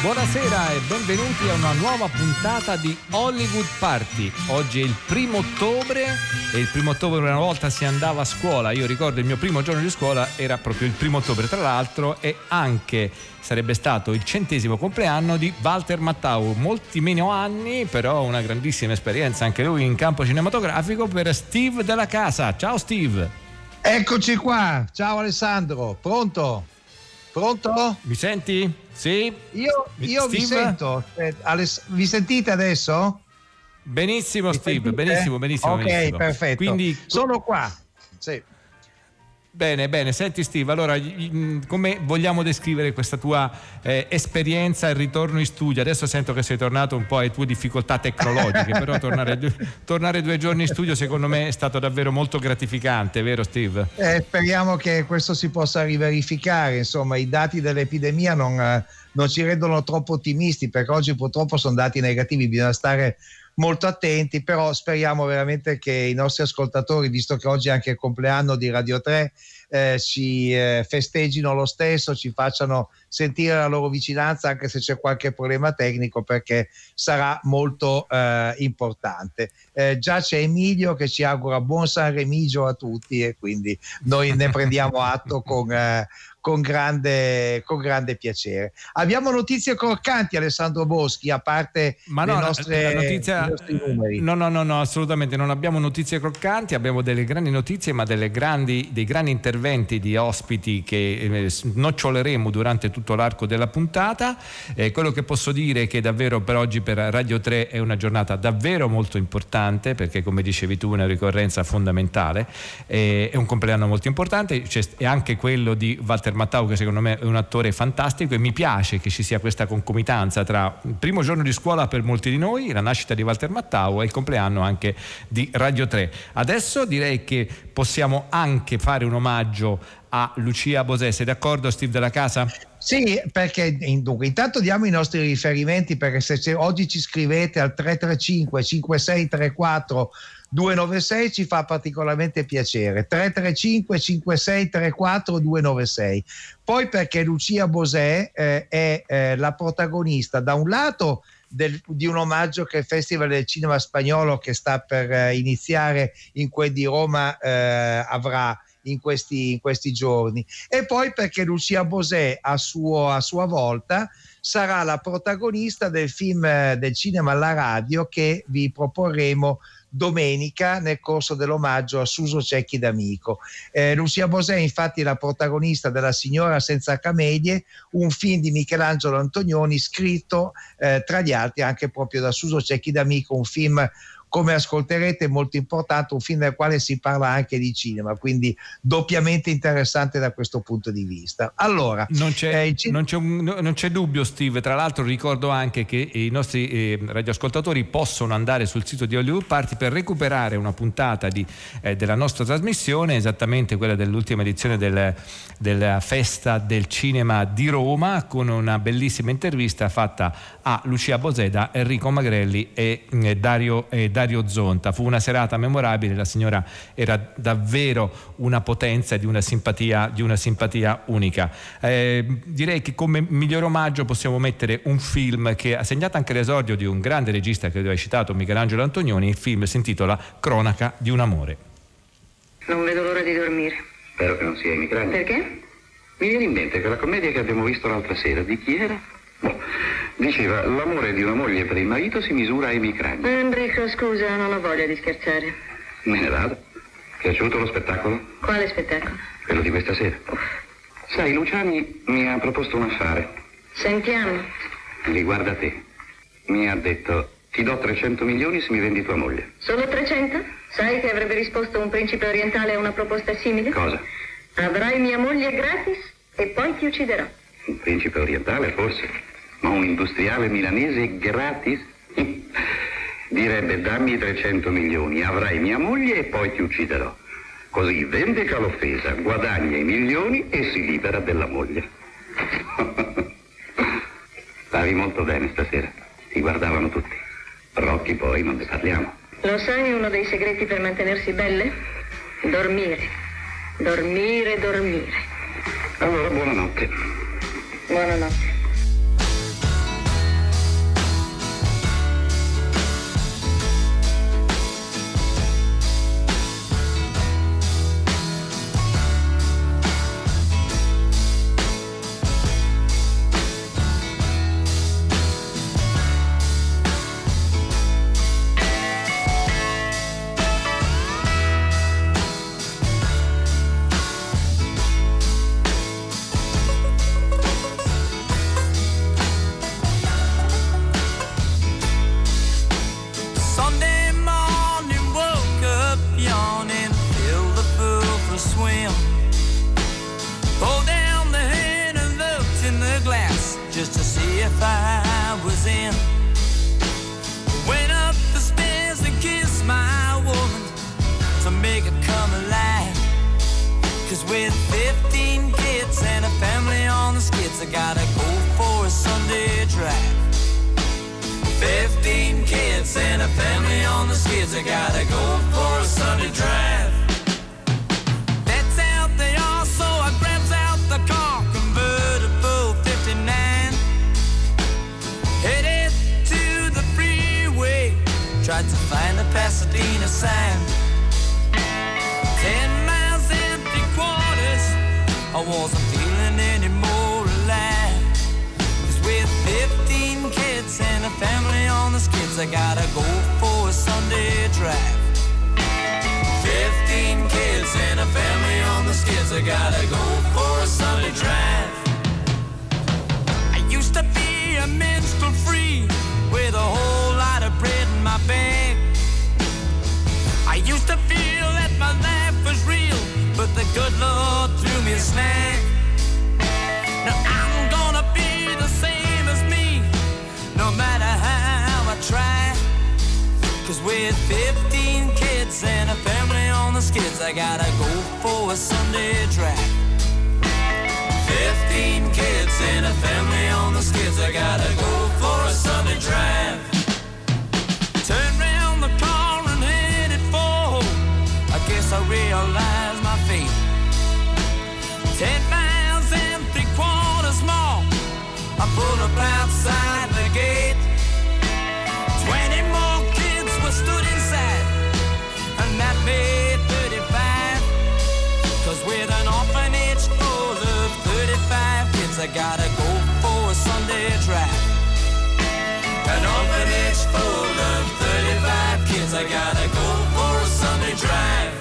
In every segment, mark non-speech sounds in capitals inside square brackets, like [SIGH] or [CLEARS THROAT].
Buonasera e benvenuti a una nuova puntata di Hollywood Party. Oggi è il primo ottobre e il primo ottobre una volta si andava a scuola. Io ricordo il mio primo giorno di scuola era proprio il primo ottobre, tra l'altro, e anche sarebbe stato il centesimo compleanno di Walter Mattau. Molti meno anni, però una grandissima esperienza anche lui in campo cinematografico per Steve della Casa. Ciao Steve. Eccoci qua. Ciao Alessandro. Pronto? Pronto? Mi senti? Sì? Io, io vi sento. Vi sentite adesso? Benissimo, mi Steve. Sentite? Benissimo, benissimo. Ok, benissimo. perfetto. Quindi, sono qua. Sì. Bene, bene. Senti Steve, allora come vogliamo descrivere questa tua eh, esperienza e ritorno in studio? Adesso sento che sei tornato un po' alle tue difficoltà tecnologiche, però [LAUGHS] tornare, tornare, due giorni in studio secondo me è stato davvero molto gratificante, vero Steve? Eh, speriamo che questo si possa riverificare, insomma i dati dell'epidemia non, eh, non ci rendono troppo ottimisti perché oggi purtroppo sono dati negativi, bisogna stare molto attenti, però speriamo veramente che i nostri ascoltatori, visto che oggi è anche il compleanno di Radio 3, eh, ci eh, festeggino lo stesso, ci facciano sentire la loro vicinanza anche se c'è qualche problema tecnico perché sarà molto eh, importante. Eh, già c'è Emilio che ci augura buon San Remigio a tutti e quindi noi ne prendiamo [LAUGHS] atto con, eh, con grande, con grande piacere. Abbiamo notizie croccanti, Alessandro Boschi, a parte Ma no, nostre, notizia... i nostri numeri. No, no, no, no, assolutamente non abbiamo notizie croccanti, abbiamo delle grandi notizie, ma grandi, dei grandi interventi di ospiti che eh, noccioleremo durante tutto l'arco della puntata. Eh, quello che posso dire è che davvero per oggi per Radio 3 è una giornata davvero molto importante, perché come dicevi tu è una ricorrenza fondamentale, eh, è un compleanno molto importante, c'è, è anche quello di Walter Mattau che secondo me è un attore fantastico e mi piace che ci sia questa concomitanza tra il primo giorno di scuola per molti di noi, la nascita di Walter Mattau e il compleanno anche di Radio 3. Adesso direi che possiamo anche fare un omaggio a Lucia Bosè. Sei d'accordo Steve della Casa? Sì, perché dunque, intanto diamo i nostri riferimenti perché se oggi ci scrivete al 335 5634 296 ci fa particolarmente piacere 335 5634 296 poi perché Lucia Bosè eh, è eh, la protagonista da un lato del, di un omaggio che il Festival del Cinema Spagnolo che sta per eh, iniziare in quel di Roma eh, avrà in questi, in questi, giorni. E poi perché Lucia Bosè a, suo, a sua volta sarà la protagonista del film eh, del cinema alla radio che vi proporremo domenica nel corso dell'omaggio a Suso Cecchi d'Amico. Eh, Lucia Bosè infatti è la protagonista della Signora senza camedie, un film di Michelangelo Antonioni scritto eh, tra gli altri anche proprio da Suso Cecchi d'Amico, un film come ascolterete è molto importante, un film nel quale si parla anche di cinema, quindi doppiamente interessante da questo punto di vista. Allora, non c'è, eh, non c'è, un, non c'è dubbio Steve, tra l'altro ricordo anche che i nostri eh, radioascoltatori possono andare sul sito di Hollywood Party per recuperare una puntata di, eh, della nostra trasmissione, esattamente quella dell'ultima edizione del, della festa del cinema di Roma, con una bellissima intervista fatta a Lucia Boseda, Enrico Magrelli e eh, Dario, eh, Dario Zonta. Fu una serata memorabile, la signora era davvero una potenza di una simpatia, di una simpatia unica. Eh, direi che come miglior omaggio possiamo mettere un film che ha segnato anche l'esordio di un grande regista che hai citato, Michelangelo Antonioni, il film si intitola Cronaca di un amore. Non vedo l'ora di dormire. Spero che non sia emigranti. Perché? Mi viene in mente che la commedia che abbiamo visto l'altra sera, di chi era? Boh, diceva, l'amore di una moglie per il marito si misura ai micrani. Enrico, scusa, non ho voglia di scherzare. Me ne vado. Piaciuto lo spettacolo? Quale spettacolo? Quello di questa sera. Sai, Luciani mi ha proposto un affare. Sentiamo. Riguarda te. Mi ha detto, ti do 300 milioni se mi vendi tua moglie. Solo 300? Sai che avrebbe risposto un principe orientale a una proposta simile? Cosa? Avrai mia moglie gratis e poi ti ucciderò. Un principe orientale, forse. Ma un industriale milanese gratis? [LAUGHS] Direbbe dammi 300 milioni, avrai mia moglie e poi ti ucciderò. Così vendica l'offesa, guadagna i milioni e si libera della moglie. [LAUGHS] Stavi molto bene stasera. Ti guardavano tutti. Rocchi poi non ne parliamo. Lo sai uno dei segreti per mantenersi belle? Dormire. Dormire, dormire. Allora, buonanotte. Buonanotte. My. I used to feel that my life was real, but the good Lord threw me a snag. Now I'm gonna be the same as me, no matter how I try. Cause with 15 kids and a family on the skids, I gotta go for a Sunday drive. 15 kids and a family on the skids, I gotta go for a Sunday drive. Guess I realized my fate. Ten miles and three quarters more. I pulled up outside the gate. Twenty more kids were stood inside, and that made 35. Cause with an orphanage full of 35 kids, I gotta go for a Sunday drive. An orphanage full of 35 kids, I gotta go for a Sunday drive.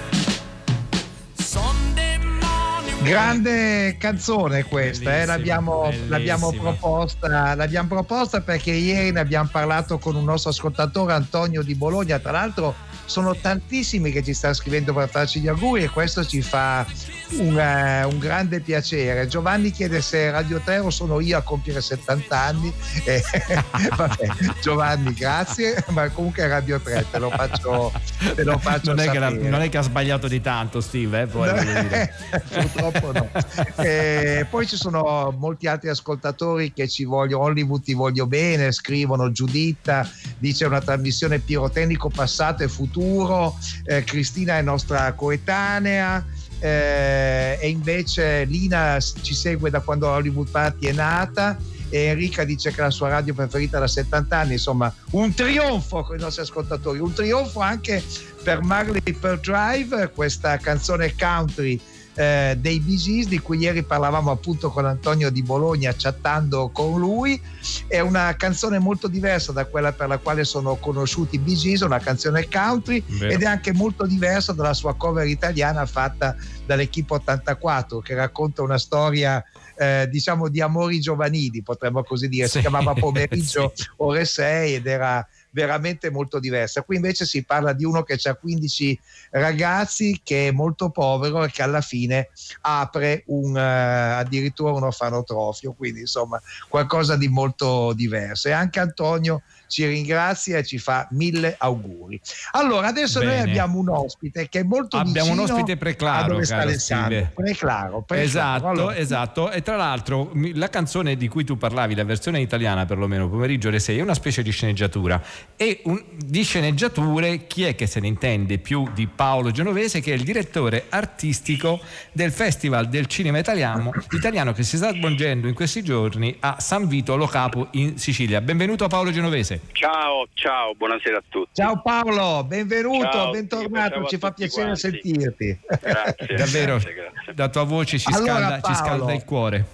Grande canzone questa, eh, l'abbiamo, bellissima. l'abbiamo proposta, l'abbiamo proposta perché ieri ne abbiamo parlato con un nostro ascoltatore Antonio di Bologna, tra l'altro sono tantissimi che ci stanno scrivendo per farci gli auguri e questo ci fa un, eh, un grande piacere. Giovanni chiede se Radio 3 o sono io a compiere 70 anni. Eh, [LAUGHS] vabbè, Giovanni, grazie, ma comunque Radio 3 te lo faccio, te lo faccio non, è che la- non è che ha sbagliato di tanto, Steve. Eh, poi. [LAUGHS] Purtroppo no. Eh, poi ci sono molti altri ascoltatori che ci vogliono, Hollywood ti voglio bene, scrivono Giuditta, dice una trasmissione pirotecnico passato e futuro, Eh, Cristina è nostra coetanea. Eh, e invece Lina ci segue da quando Hollywood Party è nata e Enrica dice che la sua radio preferita da 70 anni insomma un trionfo con i nostri ascoltatori un trionfo anche per Marley per Drive questa canzone country eh, dei Gees di cui ieri parlavamo appunto con Antonio di Bologna chattando con lui è una canzone molto diversa da quella per la quale sono conosciuti i Gees una canzone country Vero. ed è anche molto diversa dalla sua cover italiana fatta dall'Equipe 84 che racconta una storia eh, diciamo di amori giovanili potremmo così dire si Sì, chiamava [LAUGHS] pomeriggio sì. ore 6 ed era veramente molto diversa. Qui invece si parla di uno che ha 15 ragazzi, che è molto povero e che alla fine apre un, uh, addirittura un orfanotrofio, quindi insomma qualcosa di molto diverso. E anche Antonio ci ringrazia e ci fa mille auguri. Allora, adesso Bene. noi abbiamo un ospite che è molto Abbiamo un vicino ospite a preclaro, dove sta caro Alessandro. Stile. Preclaro, preclaro. Esatto, Allora, esatto. E tra l'altro la canzone di cui tu parlavi, la versione italiana perlomeno pomeriggio alle 6, è una specie di sceneggiatura. E un- di sceneggiature chi è che se ne intende più di Paolo Genovese, che è il direttore artistico del Festival del Cinema Italiano, italiano che si sta svolgendo in questi giorni a San Vito Lo Capo in Sicilia. Benvenuto Paolo Genovese. Ciao, ciao, buonasera a tutti. Ciao Paolo, benvenuto, Ciao, bentornato, ci fa piacere quanti. sentirti. Grazie. [LAUGHS] Davvero, grazie, grazie. la tua voce ci, Allora, scalda, ci Paolo. scalda il cuore.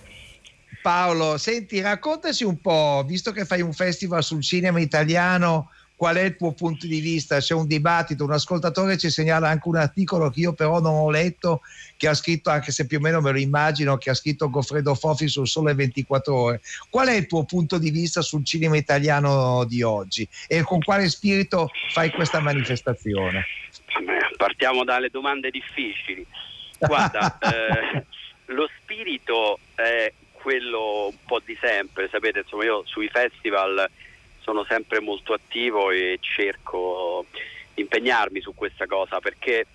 Paolo, senti, raccontaci un po', visto che fai un festival sul cinema italiano, qual è il tuo punto di vista? C'è un dibattito, un ascoltatore ci segnala anche un articolo che io però non ho letto, che ha scritto, anche se più o meno me lo immagino, che ha scritto Goffredo Fofi sul Sole 24 Ore. Qual è il tuo punto di vista sul cinema italiano di oggi e con quale spirito fai questa manifestazione? Partiamo dalle domande difficili. Guarda, [LAUGHS] eh, lo spirito è quello un po' di sempre, sapete, insomma io sui festival sono sempre molto attivo e cerco di impegnarmi su questa cosa perché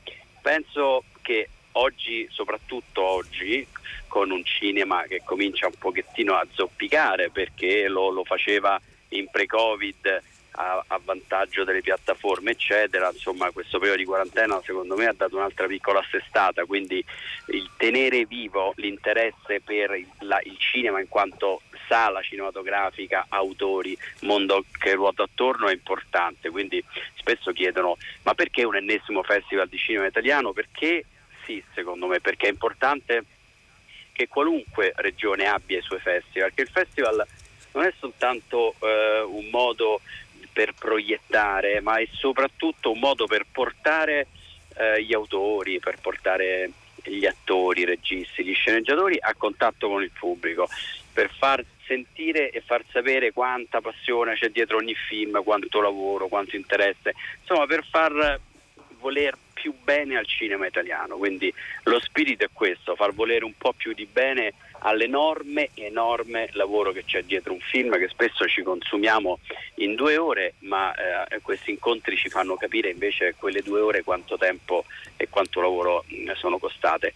penso che oggi, soprattutto oggi, con un cinema che comincia un pochettino a zoppicare perché lo, lo faceva in pre-Covid a, a vantaggio delle piattaforme eccetera, insomma questo periodo di quarantena secondo me ha dato un'altra piccola assestata, quindi il tenere vivo l'interesse per il, la- il cinema in quanto sala cinematografica, autori, mondo che ruota attorno è importante, quindi spesso chiedono ma perché un ennesimo festival di cinema italiano? Perché sì, secondo me, perché è importante che qualunque regione abbia i suoi festival, che il festival non è soltanto eh, un modo per proiettare, ma è soprattutto un modo per portare eh, gli autori, per portare gli attori, i registi, gli sceneggiatori a contatto con il pubblico, per far sentire e far sapere quanta passione c'è dietro ogni film, quanto lavoro, quanto interesse, insomma per far voler più bene al cinema italiano, quindi lo spirito è questo, far volere un po' più di bene all'enorme, enorme lavoro che c'è dietro un film che spesso ci consumiamo in due ore, ma eh, questi incontri ci fanno capire invece quelle due ore quanto tempo e quanto lavoro mh, sono costate.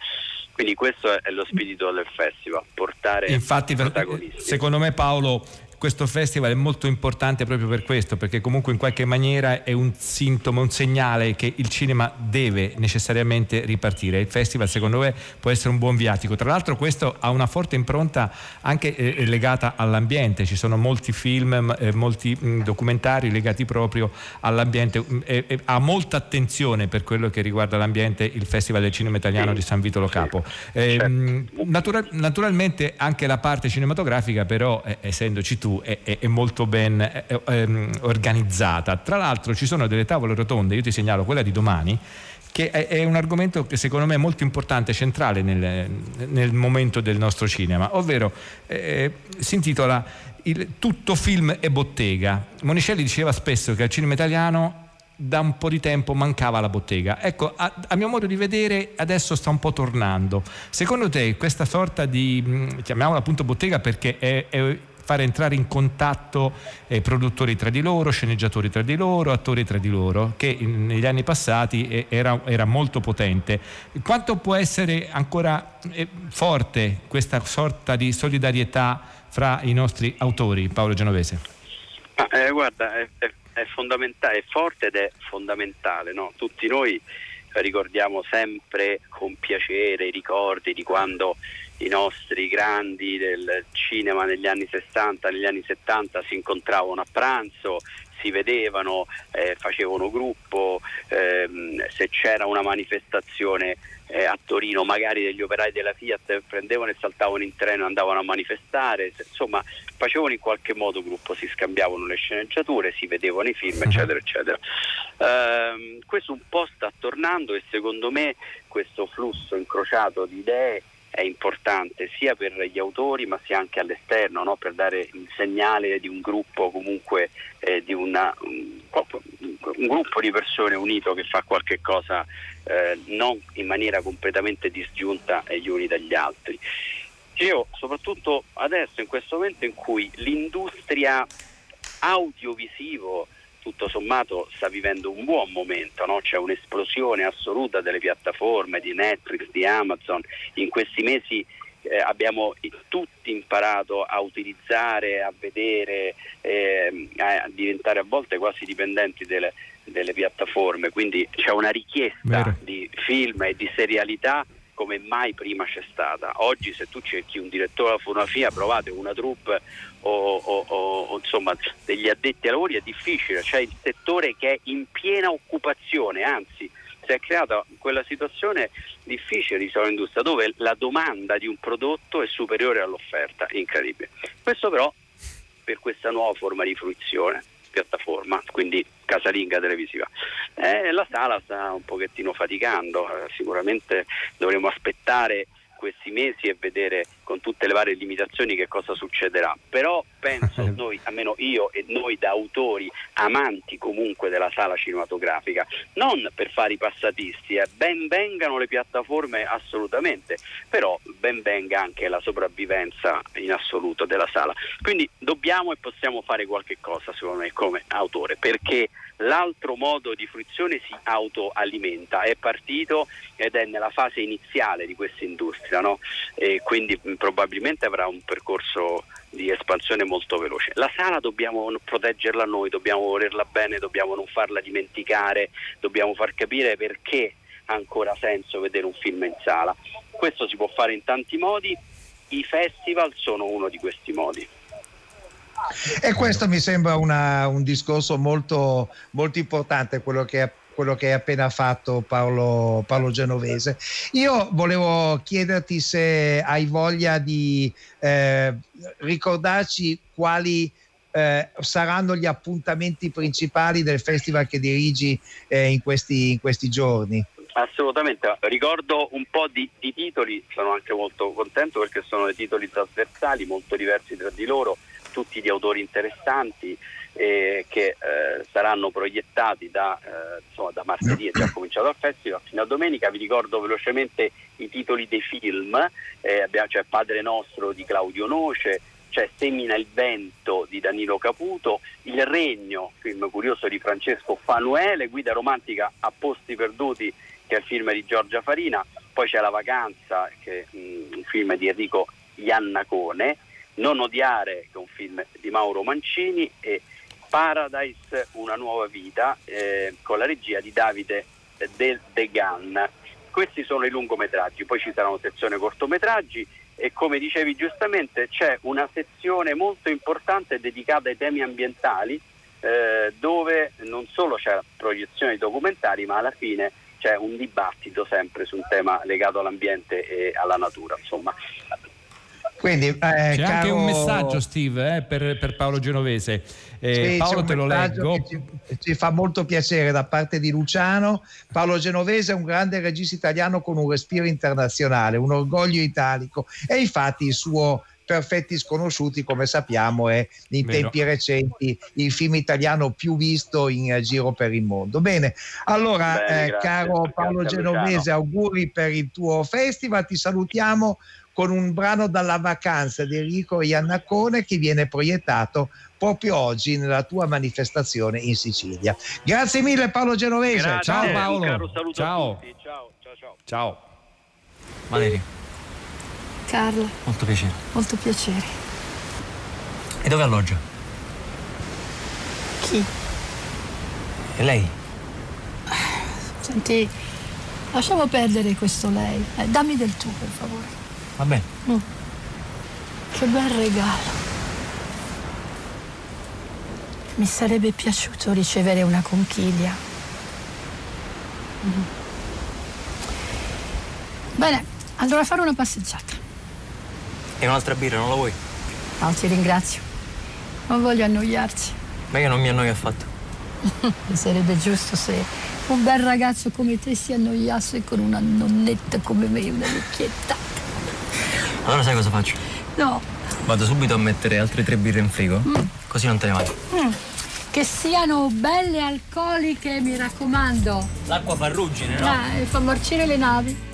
Quindi questo è lo spirito del festival, portare Infatti, protagonisti. secondo me Paolo, questo festival è molto importante proprio per questo, perché comunque in qualche maniera è un sintomo, un segnale che il cinema deve necessariamente ripartire. Il festival secondo me può essere un buon viatico. Tra l'altro questo ha una forte impronta anche eh, legata all'ambiente, ci sono molti film, eh, molti mh, documentari legati proprio all'ambiente, e- e ha molta attenzione per quello che riguarda l'ambiente il Festival del Cinema Italiano Sì, di San Vito Lo sì, Capo. certo. Ehm, natura- naturalmente anche la parte cinematografica però, eh, essendoci tu, è, è- è molto ben eh, eh, ehm, organizzata. Tra l'altro ci sono delle tavole rotonde, io ti segnalo quella di domani, che è, è un argomento che secondo me è molto importante, centrale nel, nel momento del nostro cinema, ovvero eh, si intitola il Tutto film e bottega. Monicelli diceva spesso che al cinema italiano da un po' di tempo mancava la bottega. Ecco, a, a mio modo di vedere adesso sta un po' tornando. Secondo te questa sorta di, mh, chiamiamola appunto bottega perché è, è fare entrare in contatto eh, produttori tra di loro, sceneggiatori tra di loro, attori tra di loro, che in- negli anni passati eh, era, era molto potente. Quanto può essere ancora eh, forte questa sorta di solidarietà fra i nostri autori, Paolo Genovese? Ma, eh, guarda, è, è- è fondamentale, è forte ed è fondamentale. no? Tutti noi ricordiamo sempre con piacere i ricordi di quando i nostri grandi del cinema negli anni 60, negli anni 70 si incontravano a pranzo, si vedevano, eh, facevano gruppo, ehm, se c'era una manifestazione eh, a Torino magari degli operai della Fiat prendevano e saltavano in treno e andavano a manifestare, insomma facevano in qualche modo gruppo, si scambiavano le sceneggiature, si vedevano i film, eccetera, eccetera. Ehm, questo un po' sta tornando e secondo me questo flusso incrociato di idee è importante sia per gli autori ma sia anche all'esterno, no? per dare il segnale di un gruppo comunque eh, di una, un- un gruppo di persone unito che fa qualche cosa eh, non in maniera completamente disgiunta gli uni dagli altri. Io soprattutto adesso in questo momento in cui l'industria audiovisivo tutto sommato sta vivendo un buon momento, no? c'è un'esplosione assoluta delle piattaforme di Netflix, di Amazon, in questi mesi eh, abbiamo tutti imparato a utilizzare, a vedere, eh, a diventare a volte quasi dipendenti delle, delle piattaforme, quindi c'è una richiesta Vero. di film e di serialità come mai prima c'è stata. Oggi se tu cerchi un direttore alla fotografia, provate una troupe o, o, o, insomma degli addetti ai lavori è difficile, c'è il settore che è in piena occupazione, anzi si è creata quella situazione difficile di sola industria dove la domanda di un prodotto è superiore all'offerta, incredibile. Questo però per questa nuova forma di fruizione piattaforma, quindi casalinga televisiva. Eh, la sala sta un pochettino faticando, eh, sicuramente dovremo aspettare questi mesi e vedere con tutte le varie limitazioni che cosa succederà. Però penso [LAUGHS] noi, almeno io e noi da autori amanti comunque della sala cinematografica, non per fare i passatisti, eh, ben vengano le piattaforme assolutamente, però ben venga anche la sopravvivenza in assoluto della sala. Quindi dobbiamo e possiamo fare qualche cosa secondo me come autore, perché l'altro modo di fruizione si autoalimenta, è partito ed è nella fase iniziale di questa industria, no? e quindi probabilmente avrà un percorso di espansione molto veloce. La sala dobbiamo proteggerla noi, dobbiamo volerla bene, dobbiamo non farla dimenticare, dobbiamo far capire perché ha ancora senso vedere un film in sala. Questo si può fare in tanti modi, i festival sono uno di questi modi. E questo mi sembra una, un discorso molto, molto importante, quello che, quello che hai appena fatto Paolo, Paolo, Genovese. Io volevo chiederti se hai voglia di eh, ricordarci quali eh, saranno gli appuntamenti principali del festival che dirigi eh, in, questi, in questi giorni. Assolutamente, ricordo un po' di, di, titoli, sono anche molto contento perché sono dei titoli trasversali, molto diversi tra di loro, tutti di autori interessanti eh, che eh, saranno proiettati da, eh, insomma, da martedì, è già cominciato il festival, fino a domenica. Vi ricordo velocemente i titoli dei film, eh, c'è Padre Nostro di Claudio Noce, c'è Semina il vento di Danilo Caputo, Il Regno, film curioso di Francesco Fanuele, Guida romantica a posti perduti che è il film di Giorgia Farina, poi c'è La vacanza che è un film di Enrico Iannacone, Non odiare che è un film di Mauro Mancini e Paradise una nuova vita eh, con la regia di Davide Del Degan. Questi sono i lungometraggi, poi ci sarà una sezione cortometraggi e come dicevi giustamente c'è una sezione molto importante dedicata ai temi ambientali eh, dove non solo c'è proiezione di documentari ma alla fine c'è un dibattito sempre su un tema legato all'ambiente e alla natura. Insomma. Quindi, eh, C'è caro... anche un messaggio, Steve, eh, per, per, Paolo Genovese. Eh, sì, Paolo, te lo leggo. Ci, ci, fa molto piacere da parte di Luciano. Paolo Genovese è un grande regista italiano con un respiro internazionale, un orgoglio italico e infatti il suo Perfetti sconosciuti, come sappiamo, è in Vero. tempi recenti il film italiano più visto in giro per il mondo. Bene, allora, Bene, eh, caro Paolo Genovese, auguri per il tuo festival. Ti salutiamo con un brano dalla vacanza di Enrico Iannacone che viene proiettato proprio oggi nella tua manifestazione in Sicilia. Grazie mille Paolo Genovese. Grazie, ciao Paolo. ciao. Ciao. ciao. Ciao. Ciao. Valeria. Carla. Molto piacere. Molto piacere. E dove alloggia? Chi? E lei? Senti, lasciamo perdere questo lei. Eh, dammi del tuo, per favore. Va bene. Mm. Che bel regalo. Mi sarebbe piaciuto ricevere una conchiglia. Mm. Bene, allora fare una passeggiata. E un'altra birra, non la vuoi? No, ti ringrazio. Non voglio annoiarci. Ma io non mi annoio affatto. [LAUGHS] Sarebbe giusto se un bel ragazzo come te si annoiasse con una nonnetta come me, una vecchietta. Allora sai cosa faccio? No. Vado subito a mettere altre tre birre in frigo, mm. così non te ne vai. Mm. che siano belle alcoliche, mi raccomando. L'acqua fa ruggine, no? Ah, e fa marcire le navi.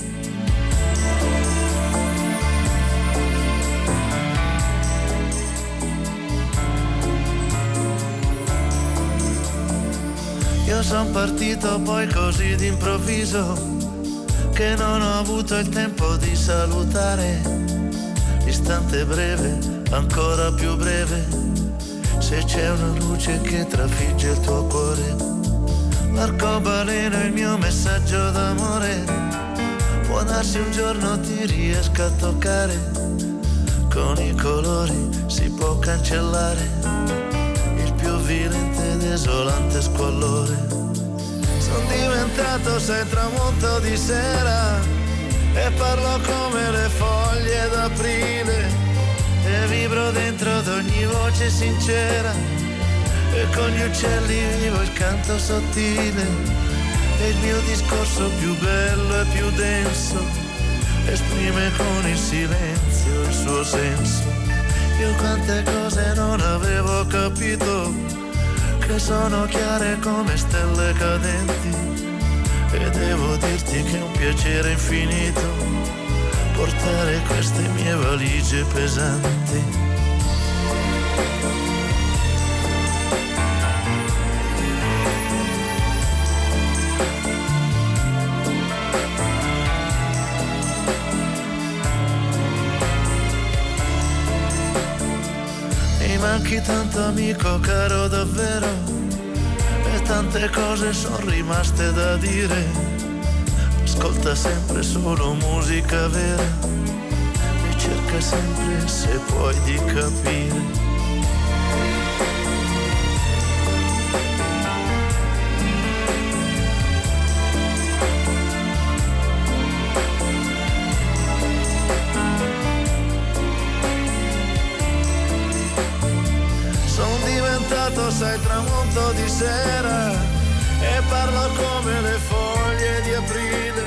Io son partito poi così d'improvviso che non ho avuto il tempo di salutare. Istante breve, ancora più breve, se c'è una luce che trafigge il tuo cuore. L'arcobaleno è il mio messaggio d'amore, può darsi un giorno ti riesca a toccare, con i colori si può cancellare il più violente ed esolante squallore. Sono diventato sei tramonto di sera e parlo come le foglie d'aprile. E vibro dentro ad ogni voce sincera. E con gli uccelli vivo il canto sottile. E il mio discorso più bello e più denso esprime con il silenzio il suo senso. Io quante cose non avevo capito che sono chiare come stelle cadenti e devo dirti che è un piacere infinito portare queste mie valigie pesanti. Mi manchi tanto amico caro davvero tante cose sono rimaste da dire. Ascolta sempre solo musica vera e cerca sempre se puoi di capire. Sai, tramonto di sera e parlo come le foglie di aprile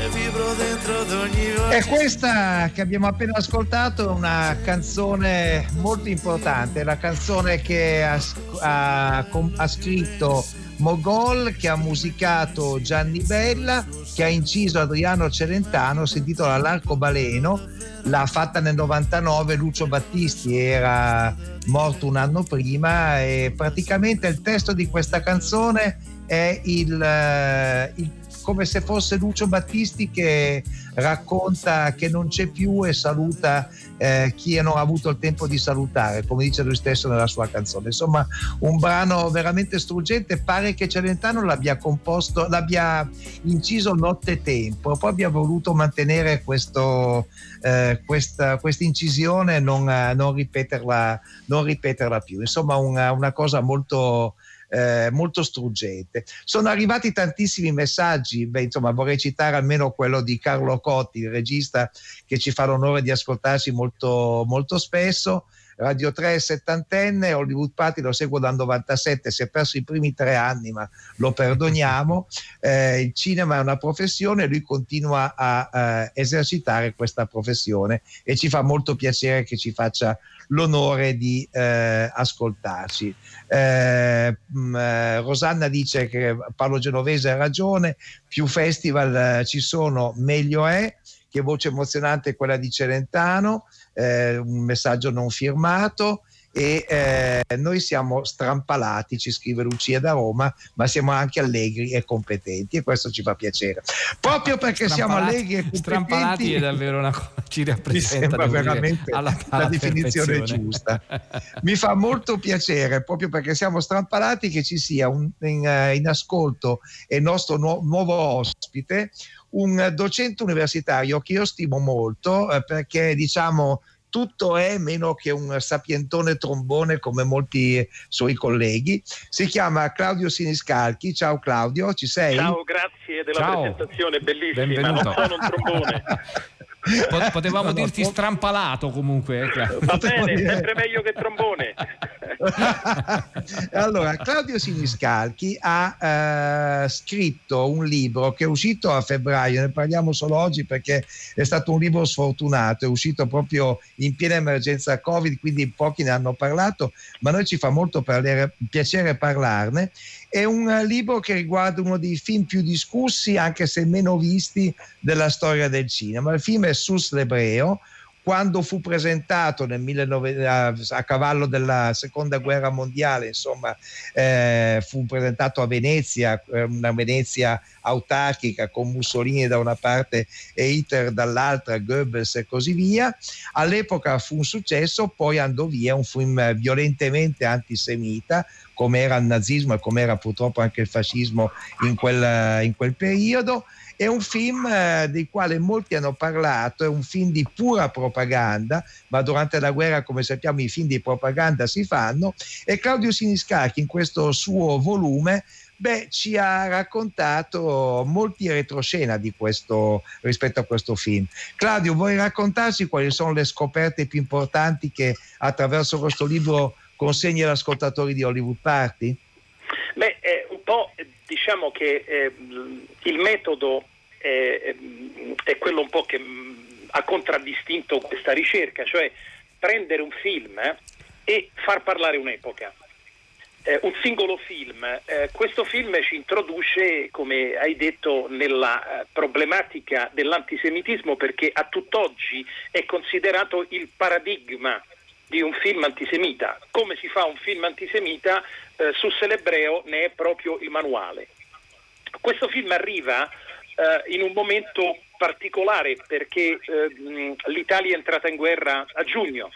e vibro dentro ad ogni. E questa che abbiamo appena ascoltato è una canzone molto importante, la canzone che ha, ha- ha scritto Mogol, che ha musicato Gianni Bella, che ha inciso Adriano Celentano, si intitola L'arcobaleno, l'ha fatta nel 99, Lucio Battisti era morto un anno prima e praticamente il testo di questa canzone è il, eh, il- come se fosse Lucio Battisti che racconta che non c'è più e saluta eh, chi non ha avuto il tempo di salutare, come dice lui stesso nella sua canzone. Insomma, un brano veramente struggente, pare che Celentano l'abbia composto, l'abbia inciso nottetempo, poi abbia voluto mantenere questo, eh, questa incisione non, eh, non ripeterla, non ripeterla più. Insomma, una, una cosa molto eh, molto struggente. Sono arrivati tantissimi messaggi, beh, insomma vorrei citare almeno quello di Carlo Cotti, il regista che ci fa l'onore di ascoltarci molto, molto spesso. Radio 3 è settantenne, Hollywood Party lo seguo dal 97, si è perso i primi tre anni ma lo perdoniamo, Eh, il cinema è una professione, lui continua a eh, esercitare questa professione e ci fa molto piacere che ci faccia l'onore di eh, ascoltarci. Eh, mh, eh, Rosanna dice che Paolo Genovese ha ragione, più festival eh, ci sono, meglio è. Che voce emozionante è quella di Celentano, eh, un messaggio non firmato. E eh, noi siamo strampalati, ci scrive Lucia da Roma, ma siamo anche allegri e competenti e questo ci fa piacere. Proprio perché siamo allegri e competenti, Strampalati è davvero una cosa, ci rappresenta dire, veramente alla, la definizione giusta. [LAUGHS] Mi fa molto piacere, proprio perché siamo strampalati, che ci sia un- in, eh, in ascolto e il nostro nuo- nuovo ospite, un docente universitario che io stimo molto eh, perché diciamo tutto è meno che un sapientone trombone come molti suoi colleghi. Si chiama Claudio Siniscalchi. Ciao Claudio, ci sei? Ciao, grazie della Ciao. presentazione, bellissima. Benvenuto. Non sono un trombone. [LAUGHS] Po- Potevamo No, no, dirti po- strampalato comunque. eh. Va bene, dire- sempre meglio che trombone. [LAUGHS] allora, Claudio Siniscalchi ha eh, scritto un libro che è uscito a febbraio, ne parliamo solo oggi perché è stato un libro sfortunato, è uscito proprio in piena emergenza Covid, quindi pochi ne hanno parlato, ma a noi ci fa molto parlare, piacere parlarne. È un libro che riguarda uno dei film più discussi, anche se meno visti, della storia del cinema. Il film è Sus l'Ebreo, quando fu presentato nel 19, a, a, cavallo della seconda guerra mondiale, insomma, eh, fu presentato a Venezia, eh, una Venezia autarchica con Mussolini da una parte e Hitler dall'altra, Goebbels e così via. All'epoca fu un successo, poi andò via un film violentemente antisemita, come era il nazismo e come era purtroppo anche il fascismo in quel, in quel periodo è un film eh, del quale molti hanno parlato, è un film di pura propaganda, ma durante la guerra, come sappiamo, i film di propaganda si fanno. E Claudio Siniscacchi, in questo suo volume, beh, ci ha raccontato molti retroscena questo, rispetto a questo film. Claudio, vuoi raccontarci quali sono le scoperte più importanti che attraverso questo libro consegni agli ascoltatori di Hollywood Party? Beh, eh, un po' diciamo che eh, il metodo è, è quello un po' che mm, ha contraddistinto questa ricerca, cioè prendere un film eh, e far parlare un'epoca. Eh, un singolo film. Eh, questo film ci introduce, come hai detto, nella eh, problematica dell'antisemitismo perché a tutt'oggi è considerato il paradigma di un film antisemita. Come si fa un film antisemita? Eh, su Celebreo ne è proprio il manuale. Questo film arriva eh, in un momento particolare perché eh, l'Italia è entrata in guerra a giugno.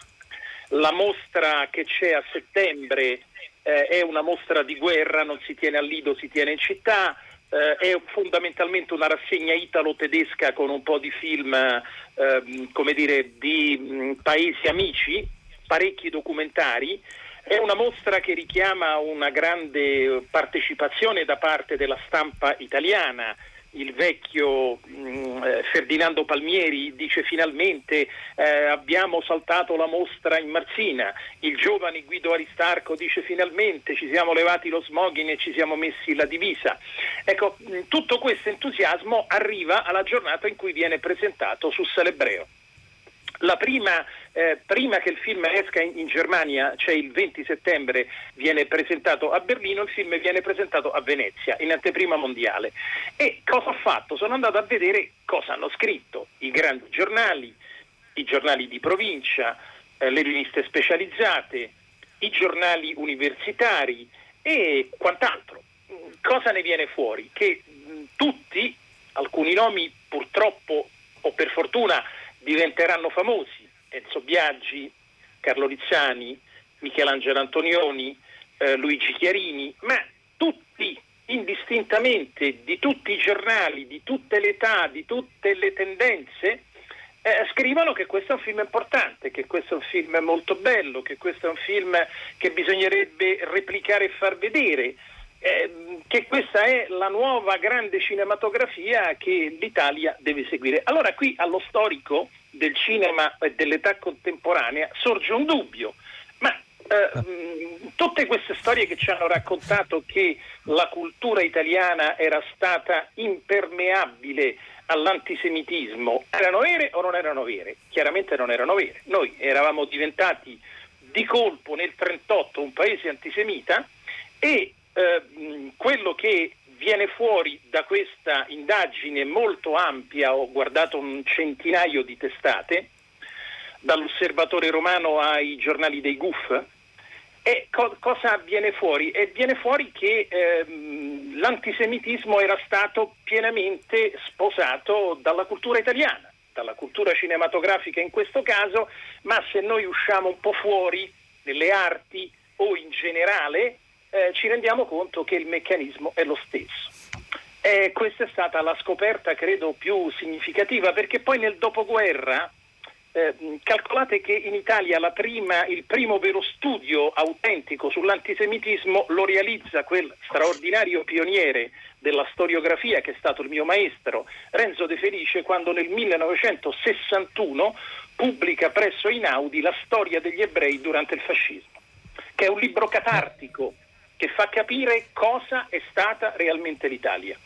La mostra che c'è a settembre eh, è una mostra di guerra, non si tiene a Lido, si tiene in città. Eh, è fondamentalmente una rassegna italo-tedesca con un po' di film, ehm, come dire, di mh, paesi amici, parecchi documentari. È una mostra che richiama una grande partecipazione da parte della stampa italiana il vecchio mh, mm, eh, Ferdinando Palmieri dice finalmente eh, abbiamo saltato la mostra in Marzina, il giovane Guido Aristarco dice finalmente ci siamo levati lo smogging e ci siamo messi la divisa. Ecco, mh, mm, tutto questo entusiasmo arriva alla giornata in cui viene presentato su Celebreo. La prima, eh, prima che il film esca in, in, Germania, cioè il 20 settembre, viene presentato a Berlino, il film viene presentato a Venezia, in anteprima mondiale. E cosa ho fatto? Sono andato a vedere cosa hanno scritto i grandi giornali, i giornali di provincia, eh, le riviste specializzate, i giornali universitari e quant'altro. Cosa ne viene fuori? Che mh, tutti, alcuni nomi purtroppo o per fortuna, diventeranno famosi Enzo Biaggi, Carlo Lizzani, Michelangelo Antonioni, eh, Luigi Chiarini, ma tutti indistintamente di tutti i giornali, di tutte le età, di tutte le tendenze, eh, scrivono che questo è un film importante, che questo è un film molto bello, che questo è un film che bisognerebbe replicare e far vedere eh, che questa è la nuova grande cinematografia che l'Italia deve seguire. Allora qui allo storico del cinema e dell'età contemporanea sorge un dubbio, ma eh, tutte queste storie che ci hanno raccontato che la cultura italiana era stata impermeabile all'antisemitismo, erano vere o non erano vere? Chiaramente non erano vere. Noi eravamo diventati di colpo nel 1938 un paese antisemita e eh, quello che viene fuori da questa indagine molto ampia, ho guardato un centinaio di testate, dall'osservatore romano ai giornali dei GUF, e co- cosa viene fuori? E viene fuori che ehm, l'antisemitismo era stato pienamente sposato dalla cultura italiana, dalla cultura cinematografica in questo caso, ma se noi usciamo un po' fuori nelle arti o in generale, eh, ci rendiamo conto che il meccanismo è lo stesso. E questa è stata la scoperta, credo, più significativa, perché poi nel dopoguerra, eh, calcolate che in Italia prima, il primo vero studio autentico sull'antisemitismo lo realizza quel straordinario pioniere della storiografia che è stato il mio maestro, Renzo De Felice, quando nel 1961 pubblica presso Inaudi la storia degli ebrei durante il fascismo che è un libro catartico che fa capire cosa è stata realmente l'Italia.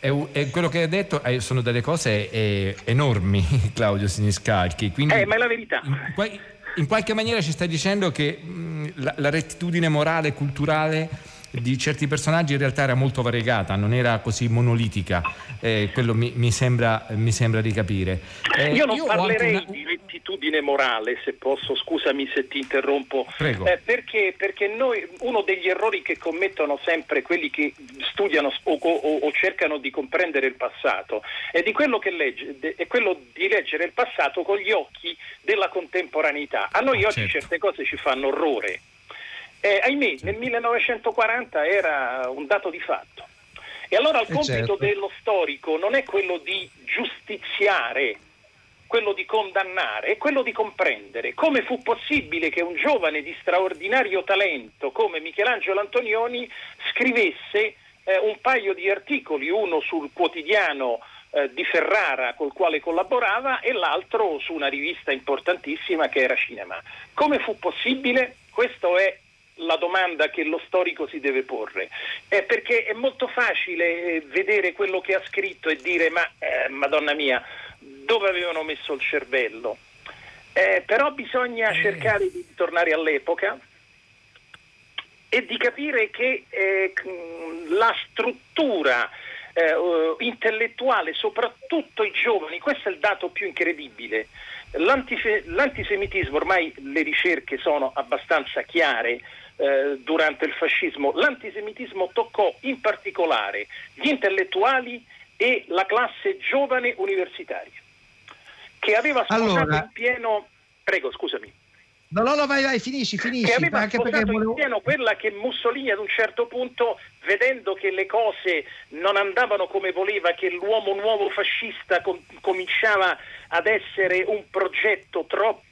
È quello che hai detto eh, sono delle cose eh, enormi, [LAUGHS] Claudio Siniscalchi. Quindi Eh, ma è la verità. in, in qualche maniera ci stai dicendo che mh, la, la rettitudine morale, culturale di certi personaggi in realtà era molto variegata, non era così monolitica. Eh, quello mi, mi sembra, mi sembra di capire. Eh, io non anche parlerei una- di rettitudine morale, se posso, scusami se ti interrompo. Eh, perché, perché noi, uno degli errori che commettono sempre quelli che studiano o, o- o cercano di comprendere il passato è, di quello che legge, è quello di leggere il passato con gli occhi della contemporaneità. A noi oggi certo. certe cose ci fanno orrore. Eh, ahimè, nel 1940 era un dato di fatto. E allora il Eh, compito certo. dello storico non è quello di giustiziare, quello di condannare, è quello di comprendere come fu possibile che un giovane di straordinario talento come Michelangelo Antonioni scrivesse eh, un paio di articoli, uno sul quotidiano eh, di Ferrara col quale collaborava e l'altro su una rivista importantissima che era Cinema. Come fu possibile? Questo è la domanda che lo storico si deve porre, Eh, perché è molto facile eh, vedere quello che ha scritto e dire ma eh, madonna mia, dove avevano messo il cervello? Eh, però bisogna cercare di tornare all'epoca e di capire che eh, la struttura eh, eh, intellettuale, soprattutto i giovani, questo è il dato più incredibile. L'antisemitismo, ormai le ricerche sono abbastanza chiare eh, durante il fascismo, l'antisemitismo toccò in particolare gli intellettuali e la classe giovane universitaria, che aveva sposato Allora- in pieno... Prego, scusami No, no, no, vai, vai, finisci, che finisci. aveva Anche perché sposato in volevo... pieno quella che Mussolini ad un certo punto, vedendo che le cose non andavano come voleva, che l'uomo nuovo fascista com- cominciava ad essere un progetto troppo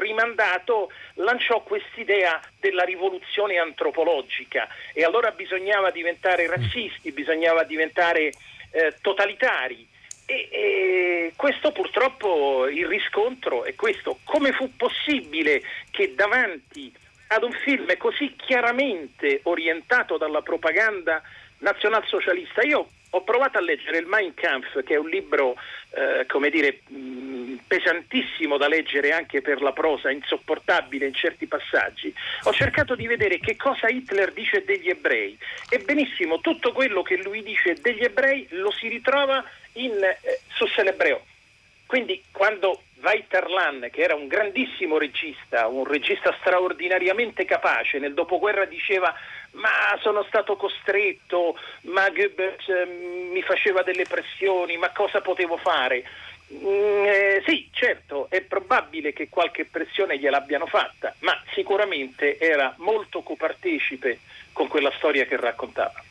rimandato, lanciò quest'idea della rivoluzione antropologica e allora bisognava diventare razzisti, bisognava diventare eh, totalitari. E, e questo purtroppo il riscontro è questo. Come fu possibile che davanti ad un film così chiaramente orientato dalla propaganda nazionalsocialista, io ho provato a leggere il Mein Kampf, che è un libro, eh, come dire, mh, pesantissimo da leggere anche per la prosa, insopportabile in certi passaggi. Ho cercato di vedere che cosa Hitler dice degli ebrei e benissimo tutto quello che lui dice degli ebrei lo si ritrova in eh, Susse l'ebreo. Quindi quando Weiterland, che era un grandissimo regista, un regista straordinariamente capace, nel dopoguerra diceva ma sono stato costretto, ma Goebbels eh, mi faceva delle pressioni, ma cosa potevo fare? Mm, eh, sì, certo, è probabile che qualche pressione gliel'abbiano fatta, ma sicuramente era molto copartecipe con quella storia che raccontava.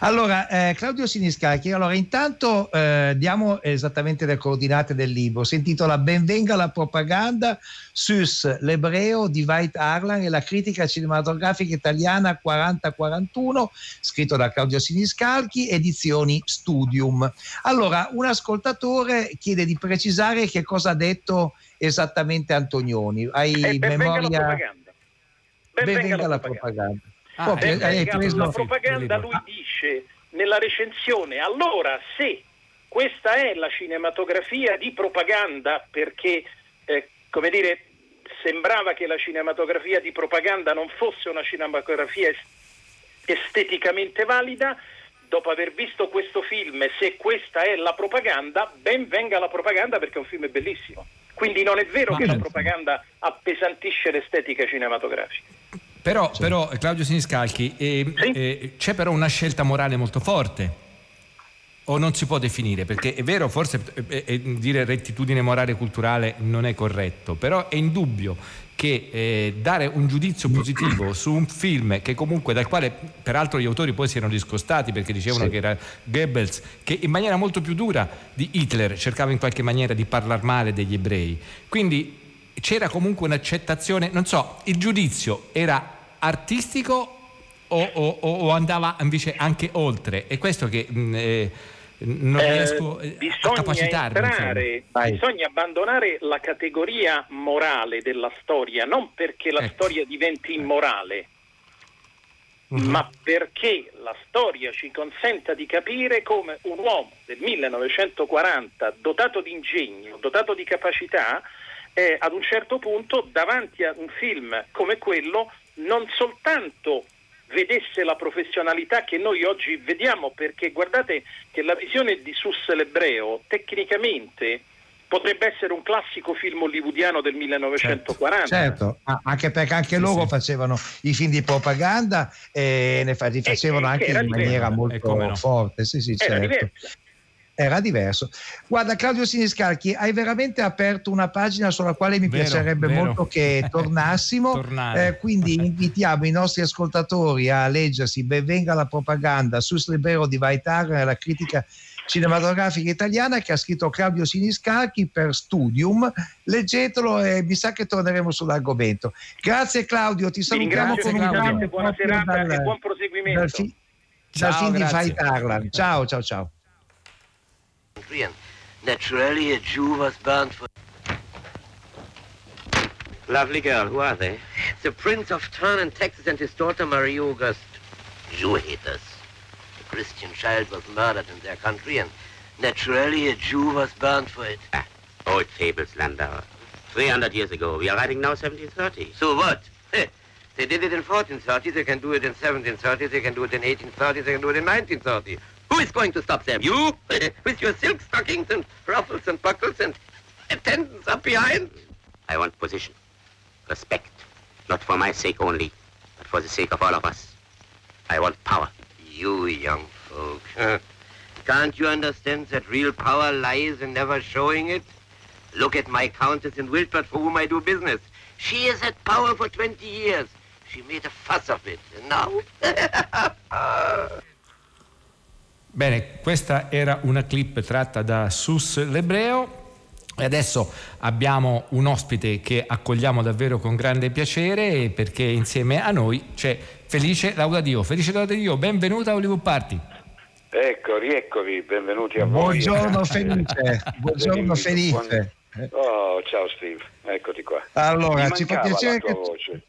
Allora, eh, Claudio Siniscalchi, allora intanto eh, diamo esattamente le coordinate del libro. Si intitola Benvenga la propaganda, sus l'ebreo di Veit Arlan e la critica cinematografica italiana 4041, scritto da Claudio Siniscalchi, edizioni Studium. Allora, un ascoltatore chiede di precisare che cosa ha detto esattamente Antonioni. Hai Eh, benvenga la memoria? propaganda. Benvenga Benvenga la la propaganda. propaganda. Ah, Proprio, eh, hai preso- la propaganda lui dice nella recensione allora se questa è la cinematografia di propaganda perché eh, come dire sembrava che la cinematografia di propaganda non fosse una cinematografia es- esteticamente valida dopo aver visto questo film se questa è la propaganda ben venga la propaganda perché è un film bellissimo. Quindi non è vero che la propaganda appesantisce l'estetica cinematografica Però, però, Claudio Siniscalchi, eh, eh, c'è però una scelta morale molto forte. O non si può definire, perché è vero, forse eh, eh, dire rettitudine morale e culturale non è corretto, però è indubbio che eh, dare un giudizio positivo [CLEARS THROAT] su un film che comunque dal quale peraltro gli autori poi si erano discostati perché dicevano Sì. che era Goebbels che in maniera molto più dura di Hitler cercava in qualche maniera di parlare male degli ebrei. Quindi c'era comunque un'accettazione, non so, il giudizio era artistico o, o- o- o andava invece anche oltre? È questo che mh, eh, non Eh, riesco eh, a bisogna capacitarmi. entrare, bisogna abbandonare la categoria morale della storia, non perché Ecco. la storia diventi immorale, Mhm. ma perché la storia ci consenta di capire come un uomo del 1940, dotato di ingegno, dotato di capacità, eh, ad un certo punto, davanti a un film come quello, non soltanto vedesse la professionalità che noi oggi vediamo, perché guardate che la visione di Sus l'Ebreo tecnicamente potrebbe essere un classico film hollywoodiano del 1940. Certo, a- anche perché anche loro facevano i film di propaganda e ne li facevano che anche era in maniera. E molto no. forte. Sì, sì, certo. Era diverso. Guarda, Claudio Siniscalchi, hai veramente aperto una pagina sulla quale mi Vero, piacerebbe vero. molto che [LAUGHS] tornassimo. Eh, quindi [LAUGHS] invitiamo i nostri ascoltatori a leggersi Benvenga la propaganda su Slibero di Vaitara nella critica cinematografica italiana che ha scritto Claudio Siniscalchi per Studium. Leggetelo e mi sa che torneremo sull'argomento. Grazie Claudio, ti salutiamo ringrazio, con un grande buona serata dal- e buon proseguimento. dal, fi- dal Ciao, film di. Ciao, ciao, ciao. And naturally a Jew was burned for. Lovely girl. Who are they? The Prince of Tarn in Texas and his daughter Marie August. Jew haters. A Christian child was murdered in their country and naturally a Jew was burned for it. Ah, old fables, Landauer. 300 years ago. We are writing now 1730. So what? They did it in 1430, they can do it in 1730, they can do it in 1830, they can do it in 1930. Who is going to stop them? You? [LAUGHS] With your silk stockings and ruffles and buckles and attendants up behind? I want position. Respect. Not for my sake only, but for the sake of all of us. I want power. You young folk. huh? [LAUGHS] Can't you understand that real power lies in never showing it? Look at my countess in Wiltford for whom I do business. She has had power for 20 years. She made a fuss of it. And now? [LAUGHS] Bene, questa era una clip tratta da Sus l'Ebreo. E adesso abbiamo un ospite che accogliamo davvero con grande piacere perché insieme a noi c'è Felice Laudadio. Felice Laudadio, benvenuta a Hollywood Party. Ecco, rieccovi, benvenuti a voi. Buongiorno [LAUGHS] Felice, buongiorno Felice. Oh, ciao Steve, eccoti qua. Allora, Mi ci fa piacere la tua che- voce.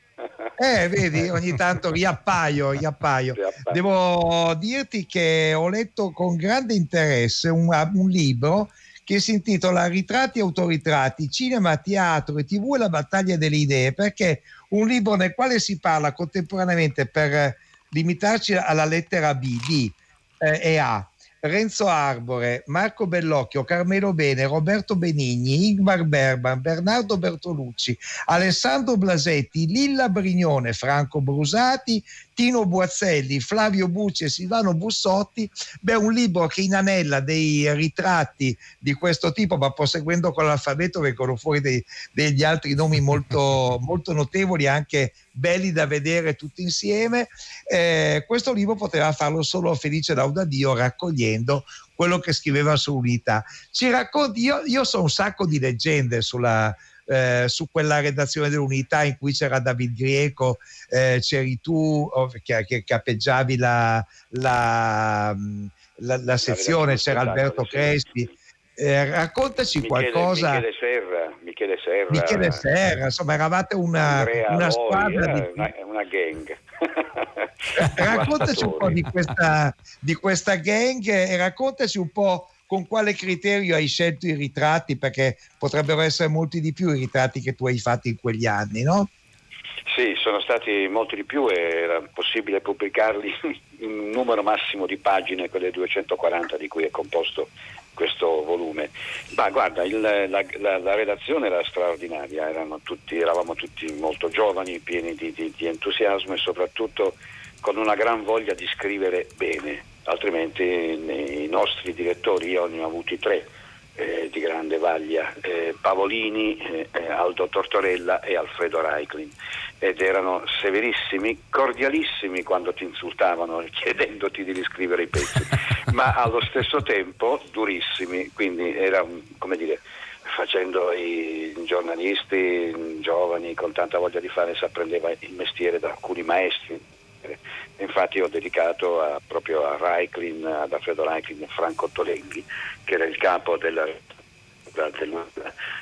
Eh, vedi, ogni tanto riappaio, riappaio. Devo dirti che ho letto con grande interesse un, un libro che si intitola Ritratti e autoritratti, cinema, teatro e tv e la battaglia delle idee, perché un libro nel quale si parla contemporaneamente, per limitarci alla lettera B, D eh, e A, Renzo Arbore, Marco Bellocchio, Carmelo Bene, Roberto Benigni, Ingmar Berban, Bernardo Bertolucci, Alessandro Blasetti, Lilla Brignone, Franco Brusati, Tino Buazzelli, Flavio Bucci e Silvano Bussotti. Beh, un libro che inanella dei ritratti di questo tipo, ma proseguendo con l'alfabeto vengono fuori dei- degli altri nomi [LAUGHS] molto, molto notevoli, anche belli da vedere tutti insieme. Eh, questo libro poteva farlo solo Felice Laudadio raccogliendo quello che scriveva sull'unità. Ci racconti, io, io so un sacco di leggende sulla, eh, su quella redazione dell'unità in cui c'era David Grieco, eh, c'eri tu oh, che, che capeggiavi la, la, mh, la- la sezione, c'era Alberto Crespi. Eh, raccontaci Michele, qualcosa. Michele Serra, Michele Serra, Michele Serra, insomma, eravate una, una squadra eh, di, una, una gang. [LAUGHS] raccontaci un po' di questa, di questa gang e raccontaci un po' con quale criterio hai scelto i ritratti, perché potrebbero essere molti di più i ritratti che tu hai fatto in quegli anni, no? Sì, sono stati molti di più e era possibile pubblicarli [LAUGHS] in un numero massimo di pagine, quelle 240 di cui è composto questo volume. Ma guarda, il- la, la- la redazione era straordinaria, tutti- eravamo tutti molto giovani, pieni di, di- di entusiasmo e soprattutto con una gran voglia di scrivere bene, altrimenti i nostri direttori, io ne ho avuti tre, eh, di grande vaglia, eh, Pavolini, eh, eh, Aldo Tortorella e Alfredo Reiklin ed erano severissimi, cordialissimi quando ti insultavano [LAUGHS] chiedendoti di riscrivere i pezzi, [LAUGHS] ma allo stesso tempo durissimi, quindi era un- come dire facendo i giornalisti giovani con tanta voglia di fare si apprendeva il mestiere da alcuni maestri scrivere. E infatti ho dedicato a- proprio a Reiklin, ad Alfredo Reiklin e Franco Tolenghi, che era il capo della del-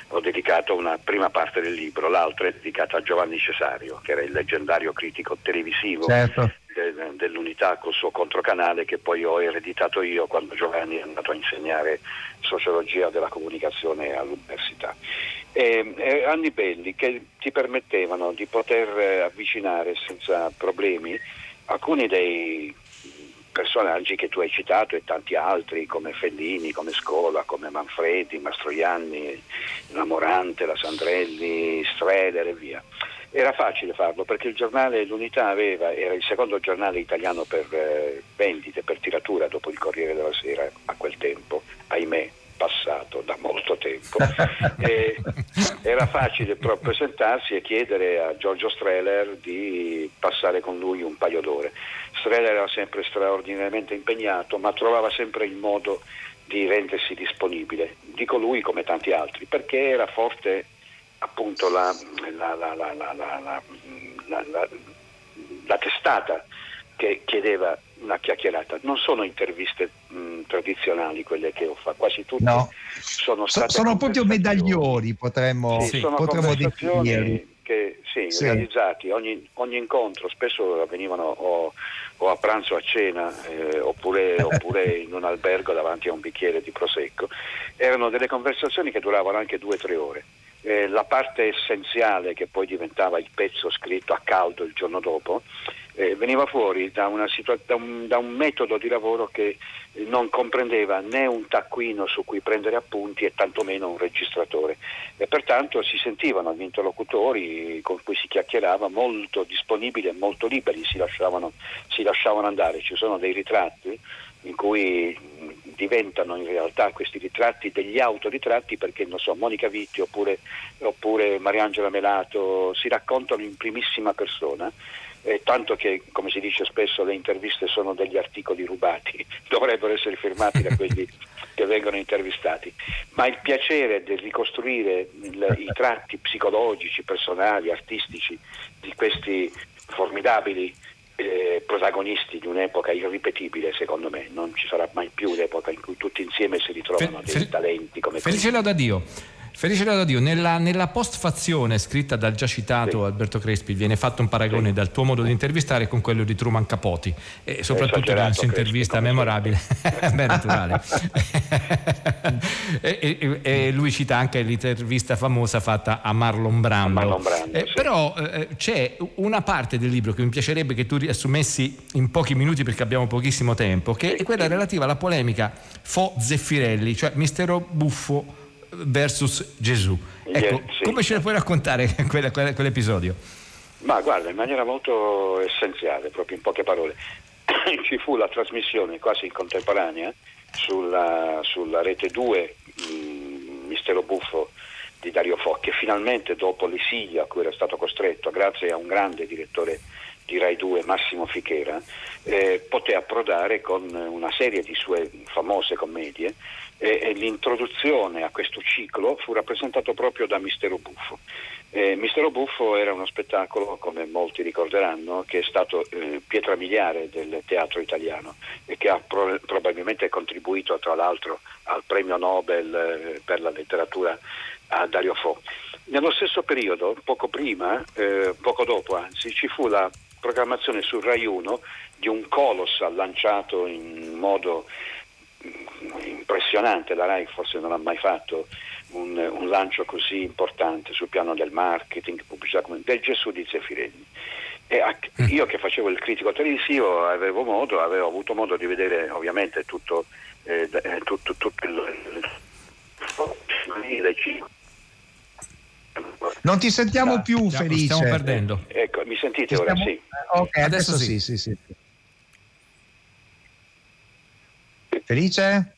ho dedicato una prima parte del libro, l'altra è dedicata a Giovanni Cesario, che era il leggendario critico televisivo Certo. Del- dell'unità col suo controcanale che poi ho ereditato io quando Giovanni è andato a insegnare sociologia della comunicazione all'università. E, e anni belli che ti permettevano di poter eh, avvicinare senza problemi alcuni dei personaggi che tu hai citato e tanti altri come Fellini, come Scola, come Manfredi, Mastroianni, la Morante, la Sandrelli, Streller e via. Era facile farlo perché il giornale L'Unità aveva, era il secondo giornale italiano per eh, vendite, per tiratura dopo il Corriere della Sera a quel tempo, ahimè passato da molto tempo. [LAUGHS] E era facile però presentarsi e chiedere a Giorgio Streller di passare con lui un paio d'ore. Streller era sempre straordinariamente impegnato, ma trovava sempre il modo di rendersi disponibile. Dico lui come tanti altri, perché era forte appunto la, la, la, la testata che chiedeva una chiacchierata. Non sono interviste mh, tradizionali quelle che ho fatto, quasi tutte no. sono state. Sono proprio medaglioni, potremmo, sì, sì. potremmo definirli. Che, sì, sì. realizzati ogni, ogni, incontro, spesso avvenivano o, o a pranzo o a cena eh, oppure, oppure, in un albergo davanti a un bicchiere di prosecco, erano delle conversazioni che duravano anche due o tre ore. Eh, la parte essenziale che poi diventava il pezzo scritto a caldo il giorno dopo eh, veniva fuori da, situa- da un, da un metodo di lavoro che non comprendeva né un taccuino su cui prendere appunti e tantomeno un registratore e pertanto si sentivano gli interlocutori con cui si chiacchierava molto disponibili e molto liberi, si lasciavano, si lasciavano andare. Ci sono dei ritratti in cui diventano in realtà questi ritratti degli autoritratti perché non so, Monica Vitti oppure, oppure Mariangela Melato si raccontano in primissima persona eh, tanto che, come si dice spesso, le interviste sono degli articoli rubati, [LAUGHS] dovrebbero essere firmati da quelli [LAUGHS] che vengono intervistati. Ma il piacere di ricostruire il- i tratti psicologici, personali, artistici di questi formidabili eh, protagonisti di un'epoca irripetibile, secondo me, non ci sarà mai più un'epoca in cui tutti insieme si ritrovano Fe- dei talenti come Felice loda Dio. Felice loda Dio, nella, nella postfazione scritta dal già citato Alberto Crespi viene fatto un paragone dal tuo modo di intervistare con quello di Truman Capote e soprattutto esagerato, questa intervista memorabile, [LAUGHS] beh naturale. [LAUGHS] e, e- e lui cita anche l'intervista famosa fatta a Marlon Brando. Marlon Brando, Eh, Però eh, c'è una parte del libro che mi piacerebbe che tu riassumessi in pochi minuti perché abbiamo pochissimo tempo, che è quella relativa alla polemica Fo Zeffirelli, cioè Mistero Buffo versus Gesù. Ecco, sì. come ce ne puoi raccontare [LAUGHS] quella- quella- quell'episodio? Ma guarda, in maniera molto essenziale, proprio in poche parole, [COUGHS] ci fu la trasmissione quasi in contemporanea sulla, sulla rete 2, mh, Mistero Buffo di Dario Fo, che finalmente dopo l'esilio a cui era stato costretto, grazie a un grande direttore di Rai 2, Massimo Fichera, eh, poté approdare con una serie di sue famose commedie e, e l'introduzione a questo ciclo fu rappresentato proprio da Mistero Buffo. Eh, Mistero Buffo era uno spettacolo, come molti ricorderanno, che è stato eh, pietra miliare del teatro italiano e che ha pro- probabilmente contribuito tra l'altro al premio Nobel eh, per la letteratura a Dario Fo. Nello stesso periodo, poco prima, eh, poco dopo anzi, ci fu la programmazione su Rai 1 di un colossal lanciato in modo mm, impressionante, la Rai forse non ha mai fatto un, un lancio così importante sul piano del marketing, pubblicità, come- del Gesù di Zeffirelli. E io che facevo il critico televisivo avevo modo, avevo avuto modo di vedere ovviamente tutto, eh, eh, tutto, tutto il, il- Non ti sentiamo più, Stiamo- Felice. stiamo perdendo. Ecco, mi sentite Ti ora? Sì. Ok, adesso, Adesso sì, sì. sì, sì. Felice?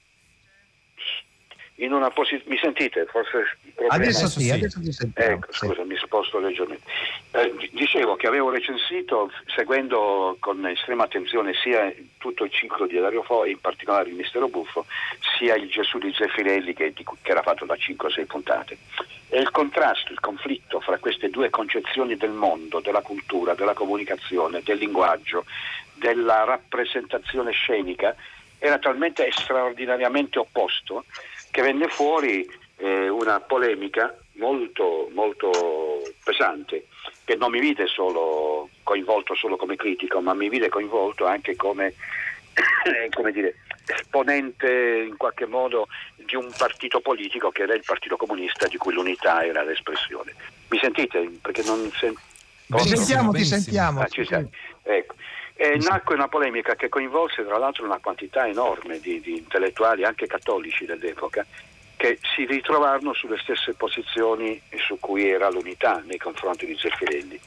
In una posi- mi sentite? Forse Adesso sì, adesso ti sentiamo. Ecco, scusa, mi sposto leggermente. Eh, di- dicevo che avevo recensito, seguendo con estrema attenzione sia tutto il ciclo di Dario Fo e in particolare il Mistero Buffo, sia il Gesù di Zeffirelli che, che era fatto da 5 o 6 puntate. E il contrasto, il conflitto fra queste due concezioni del mondo, della cultura, della comunicazione, del linguaggio, della rappresentazione scenica, era talmente straordinariamente opposto che venne fuori eh, una polemica molto, molto pesante, che non mi vide solo coinvolto solo come critico, ma mi vide coinvolto anche come, [COUGHS] come dire, esponente in qualche modo di un partito politico che era il Partito Comunista di cui l'unità era l'espressione. Mi sentite? Perché non sen- Ti sentiamo, ti sentiamo. Ah. Ecco. E nacque una polemica che coinvolse tra l'altro una quantità enorme di, di intellettuali, anche cattolici dell'epoca, che si ritrovarono sulle stesse posizioni su cui era l'unità nei confronti di Zeffirelli.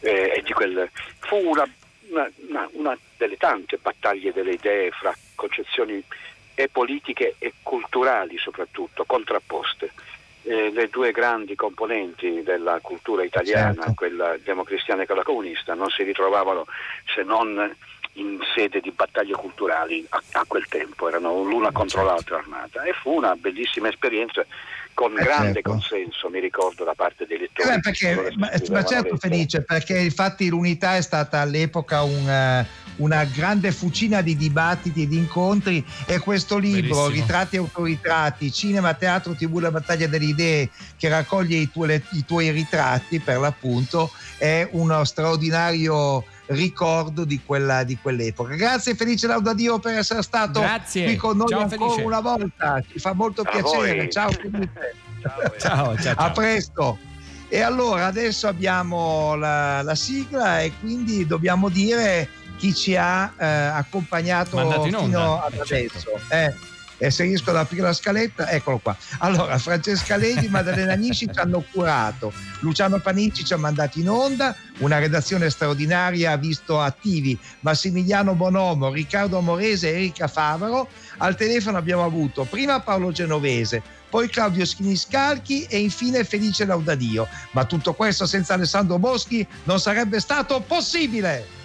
Eh, quel, fu una, una, una, delle tante battaglie delle idee fra concezioni e politiche e culturali soprattutto, contrapposte. Eh, le due grandi componenti della cultura italiana, certo. quella democristiana e quella comunista, non si ritrovavano se non in sede di battaglie culturali a, a quel tempo, erano l'una eh, contro certo. l'altra armata e fu una bellissima esperienza con eh grande certo. consenso, mi ricordo, da parte dei lettori. Eh perché, ma, ma, certo Felice, perché infatti l'unità è stata all'epoca un, uh, una grande fucina di dibattiti e di incontri e questo libro, Bellissimo. Ritratti e autoritratti, Cinema, Teatro, TV, la battaglia delle idee, che raccoglie i, tu- le, i tuoi ritratti per l'appunto, è uno straordinario ricordo di, quella, di quell'epoca. Grazie Felice Laudadio per essere stato Grazie. qui con noi ciao, ancora Felice. una volta, ci fa molto A piacere. voi. Ciao Felice. Ciao, ciao, ciao. A presto. E allora adesso abbiamo la, la sigla e quindi dobbiamo dire chi ci ha eh, accompagnato in onda, fino ad eh, adesso. certo. Eh, e se riesco ad aprire la scaletta, eccolo qua. Allora, Francesca Levi, Maddalena Nisci ci hanno curato, Luciano Panicci ci ha mandato in onda, una redazione straordinaria ha visto attivi Massimiliano Bonomo, Riccardo Amorese e Erika Favaro. Al telefono abbiamo avuto prima Paolo Genovese, poi Claudio Schiniscalchi e infine Felice Laudadio. Ma tutto questo senza Alessandro Boschi non sarebbe stato possibile.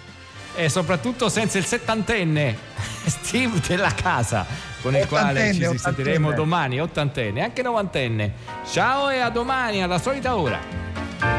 E soprattutto senza il settantenne [LAUGHS] Steve della casa, con il quale ci sentiremo domani, ottantenne, anche novantenne. Ciao e a domani alla solita ora.